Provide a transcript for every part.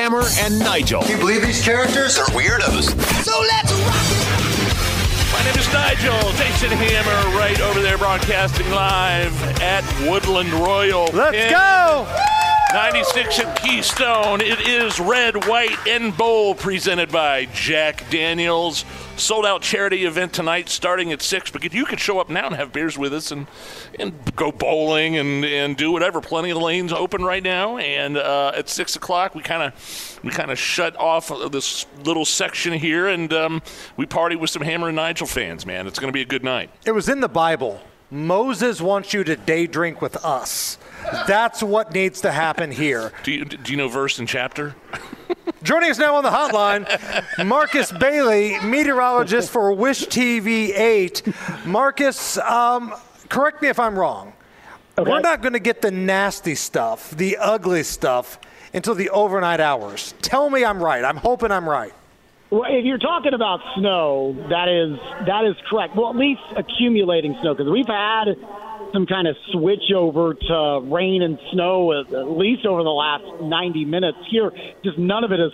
Hammer and Nigel. Can you believe these characters are weirdos? So let's rock! My name is Nigel Jason Hammer, right over there, broadcasting live at Woodland Royal. Let's Pin go! 96 at Keystone. It is Red, White, and Bowl presented by Jack Daniels. Sold out charity event tonight starting at 6. But you could show up now and have beers with us and, and go bowling and, and do whatever. Plenty of lanes open right now. And uh, at 6 o'clock, we kind of we kind of shut off this little section here and um, we party with some Hammer and Nigel fans, man. It's going to be a good night. It was in the Bible. Moses wants you to day drink with us. That's what needs to happen here. Do you, do you know verse and chapter? Joining us now on the hotline, Marcus Bailey, meteorologist for Wish TV 8. Marcus, um, correct me if I'm wrong. Okay. We're not going to get the nasty stuff, the ugly stuff, until the overnight hours. Tell me I'm right. I'm hoping I'm right. Well, if you're talking about snow, that is that is correct. Well, at least accumulating snow because we've had some kind of switch over to rain and snow at, least over the last 90 minutes. Here, just none of it is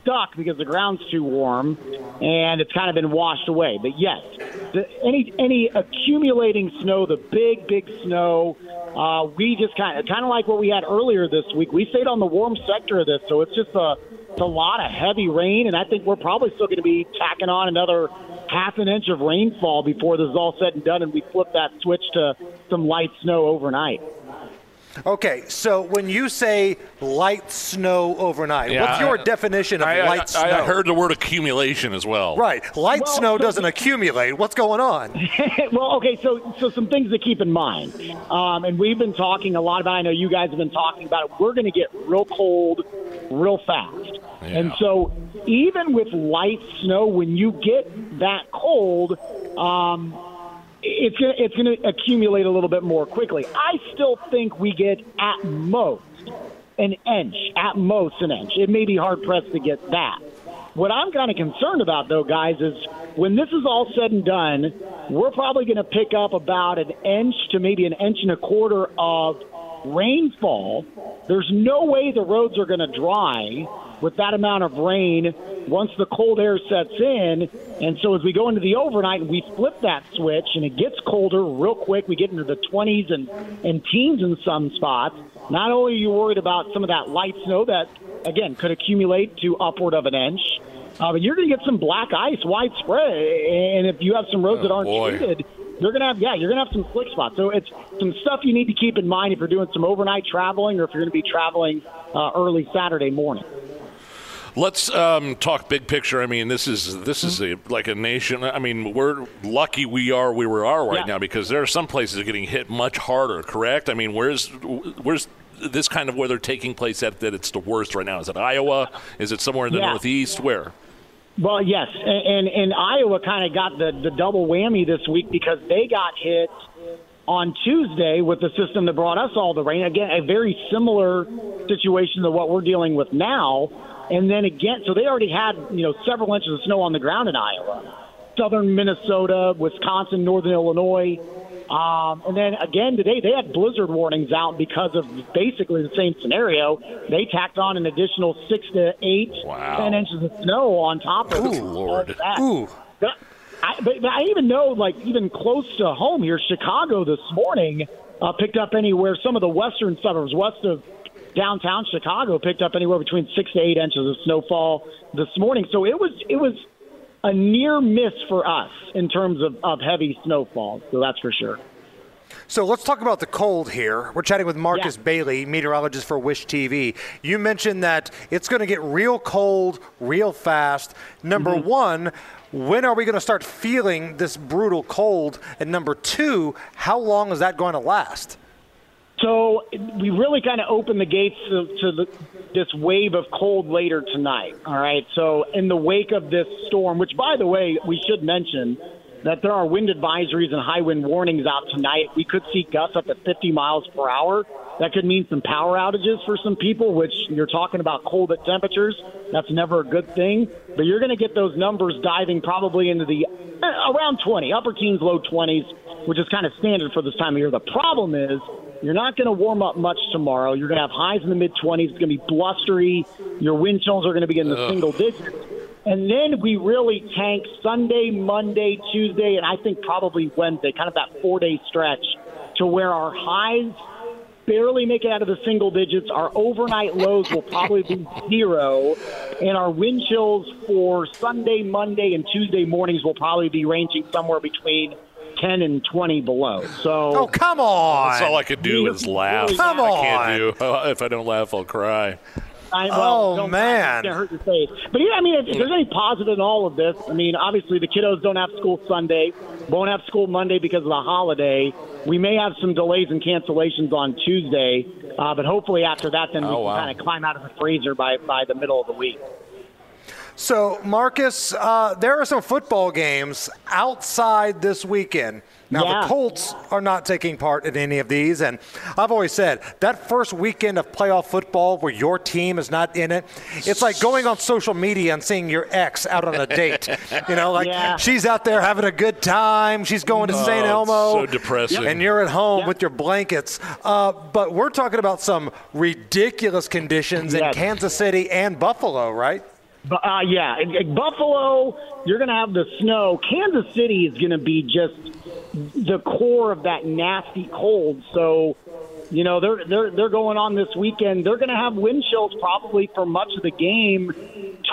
stuck because the ground's too warm and it's kind of been washed away. But yes, the, any any accumulating snow, the big big snow, uh, we just kind of kind of like what we had earlier this week. We stayed on the warm sector of this, so it's just a it's a lot of heavy rain, and I think we're probably still going to be tacking on another half an inch of rainfall before this is all said and done, and we flip that switch to some light snow overnight. Okay, so when you say light snow overnight, Yeah, what's your I- definition of I, light I, snow? I heard the word accumulation as well. Right, light Well, snow so- doesn't accumulate. What's going on? well, okay, so so some things to keep in mind, um, and we've been talking a lot about. I know you guys have been talking about it. We're going to get real cold, real fast, and so even with light snow, when you get that cold, um, it's gonna it's gonna accumulate a little bit more quickly. I still think we get at most an inch, at most an inch. It may be hard pressed to get that. What I'm kind of concerned about, though, guys, is when this is all said and done, we're probably going to pick up about an inch to maybe an inch and a quarter of rainfall. There's no way the roads are going to dry with that amount of rain once the cold air sets in. And so as we go into the overnight we flip that switch and it gets colder real quick, we get into the 20s and, and teens in some spots. Not only are you worried about some of that light snow that, again, could accumulate to upward of an inch, uh, but you're going to get some black ice widespread. And if you have some roads that aren't boy. treated, you're gonna have yeah, you're gonna have some slick spots. So it's some stuff you need to keep in mind if you're doing some overnight traveling or if you're gonna be traveling uh, early Saturday morning. Let's um, talk big picture. I mean, this is this is a, like a nation. I mean, we're lucky we are where we are right Yeah. now because there are some places getting hit much harder. Correct? I mean, where's where's this kind of weather taking place at that it's the worst right now? Is it Iowa? Is it somewhere in the Yeah. Northeast? Where? Well, yes, and and, and Iowa kind of got the the double whammy this week because they got hit on Tuesday with the system that brought us all the rain. Again, a very similar situation to what we're dealing with now. And then again, so they already had you know several inches of snow on the ground in Iowa, southern Minnesota, Wisconsin, northern Illinois. Um, and then again today, they had blizzard warnings out because of basically the same scenario. They tacked on an additional six to eight, Wow. ten inches of snow on top of Good Lord. that. Ooh. I, but, but I even know, like, even close to home here, Chicago this morning uh, picked up anywhere, some of the western suburbs west of downtown Chicago picked up anywhere between six to eight inches of snowfall this morning. So it was, it was a near miss for us in terms of, of heavy snowfall. So that's for sure. So let's talk about the cold here. We're chatting with Marcus Yeah. Bailey, meteorologist for Wish TV. You mentioned that it's going to get real cold real fast. Number Mm-hmm. one, when are we going to start feeling this brutal cold? And number two, how long is that going to last? So we really kind of opened the gates to, to the, this wave of cold later tonight. All right. So in the wake of this storm, which by the way we should mention that there are wind advisories and high wind warnings out tonight. We could see gusts up to 50 miles per hour. That could mean some power outages for some people, which you're talking about cold at temperatures. That's never a good thing. But you're going to get those numbers diving probably into the uh, around 20, upper teens, low 20s, which is kind of standard for this time of year. The problem is you're not going to warm up much tomorrow. You're going to have highs in the mid 20s. It's going to be blustery. Your wind chills are going to be in the Ugh. single digits. And then we really tank Sunday, Monday, Tuesday, and I think probably Wednesday, kind of that four day stretch to where our highs barely make it out of the single digits. Our overnight lows will probably be zero, and our wind chills for Sunday, Monday, and Tuesday mornings will probably be ranging somewhere between 10 and 20 below. So, oh come on! That's all I could do is laugh. Come on! I can't do. If I don't laugh, I'll cry. I, well, oh man, it's hurt your face. But yeah, I mean, if, if there's any positive in all of this, I mean, obviously the kiddos don't have school Sunday, won't have school Monday because of the holiday. We may have some delays and cancellations on Tuesday, uh, but hopefully after that, then we oh, can wow. kind of climb out of the freezer by by the middle of the week. So, Marcus, uh, there are some football games outside this weekend. Now, yeah. the Colts are not taking part in any of these, and I've always said that first weekend of playoff football where your team is not in it, it's like going on social media and seeing your ex out on a date. you know, like yeah. she's out there having a good time, she's going to oh, St. Elmo. So depressing. And you're at home with your blankets. Uh, but we're talking about some ridiculous conditions yes. in Kansas City and Buffalo, right? Uh, yeah, Buffalo, you're going to have the snow. Kansas City is going to be just the core of that nasty cold. So you know they're they're they're going on this weekend. They're going to have wind chills probably for much of the game,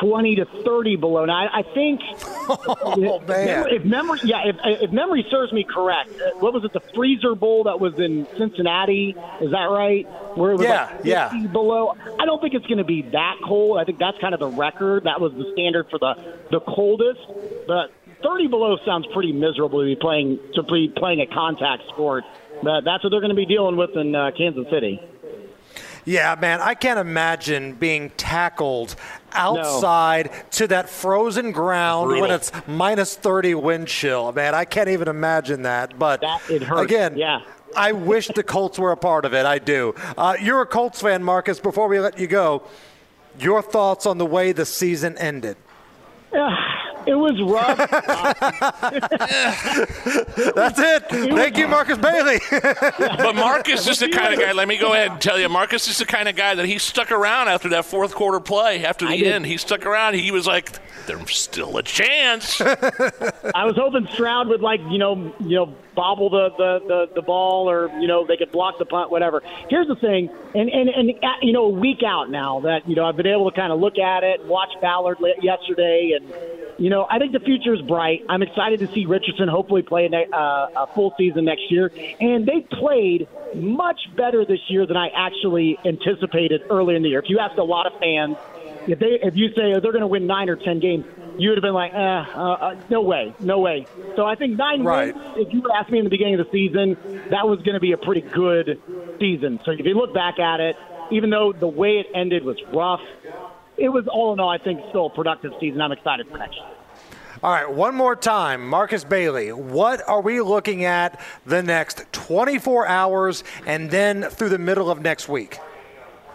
twenty to thirty below. Now I, I think, oh, if, man. if memory, yeah, if, if memory serves me correct, what was it? The Freezer Bowl that was in Cincinnati, is that right? Where it was yeah, like 50 yeah. below. I don't think it's going to be that cold. I think that's kind of the record. That was the standard for the the coldest, but. 30 below sounds pretty miserable to be playing to be playing a contact sport but that's what they're going to be dealing with in uh, Kansas City. Yeah, man, I can't imagine being tackled outside no. to that frozen ground Brutal. when it's minus 30 wind chill. Man, I can't even imagine that. But that, again, yeah. I wish the Colts were a part of it. I do. Uh, you're a Colts fan, Marcus. Before we let you go, your thoughts on the way the season ended? It was rough. That's it. Thank you, Marcus Bailey. but Marcus is the kind of guy. Let me go ahead and tell you, Marcus is the kind of guy that he stuck around after that fourth quarter play. After the end, he stuck around. He was like, "There's still a chance." I was hoping Stroud would like you know you know bobble the, the, the, the ball or, you know, they could block the punt, whatever. Here's the thing, and, and, and uh, you know, a week out now that, you know, I've been able to kind of look at it, watch Ballard yesterday, and, you know, I think the future is bright. I'm excited to see Richardson hopefully play a, uh, a full season next year. And they played much better this year than I actually anticipated early in the year. If you ask a lot of fans, if they if you say oh, they're going to win nine or ten games, you would have been like, eh, uh, uh, no way, no way. So I think nine right. wins. If you would ask me in the beginning of the season, that was going to be a pretty good season. So if you look back at it, even though the way it ended was rough, it was all in all, I think, still a productive season. I'm excited for next year. All right, one more time. Marcus Bailey, what are we looking at the next 24 hours and then through the middle of next week?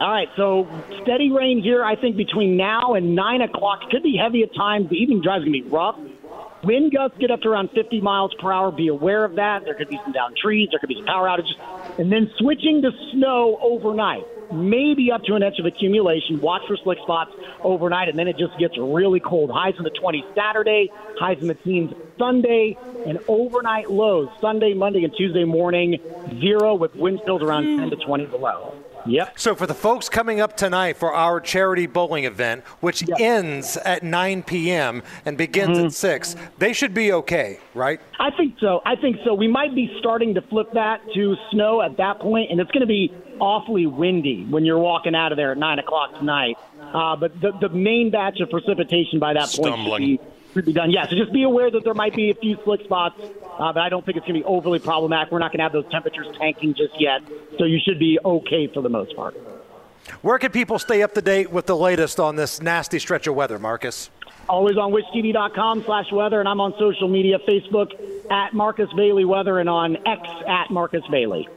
All right, so steady rain here, I think, between now and 9 o'clock. Could be heavy at times. The evening drive is going to be rough. Wind gusts get up to around 50 miles per hour. Be aware of that. There could be some down trees. There could be some power outages. And then switching to snow overnight, maybe up to an inch of accumulation. Watch for slick spots overnight, and then it just gets really cold. Highs in the 20s Saturday, highs in the teens Sunday, and overnight lows Sunday, Monday, and Tuesday morning, zero with wind chills around 10 to 20 below. Yep. So for the folks coming up tonight for our charity bowling event, which yep. ends at 9 p.m. and begins mm-hmm. at 6, they should be okay, right? I think so. I think so. We might be starting to flip that to snow at that point, and it's going to be awfully windy when you're walking out of there at 9 o'clock tonight. Uh, but the, the main batch of precipitation by that Stumbling. point should be should be done. Yeah, so just be aware that there might be a few slick spots, uh, but I don't think it's going to be overly problematic. We're not going to have those temperatures tanking just yet, so you should be okay for the most part. Where can people stay up to date with the latest on this nasty stretch of weather, Marcus? Always on wishtv.com slash weather, and I'm on social media, Facebook at Marcus Bailey Weather, and on X at Marcus Bailey.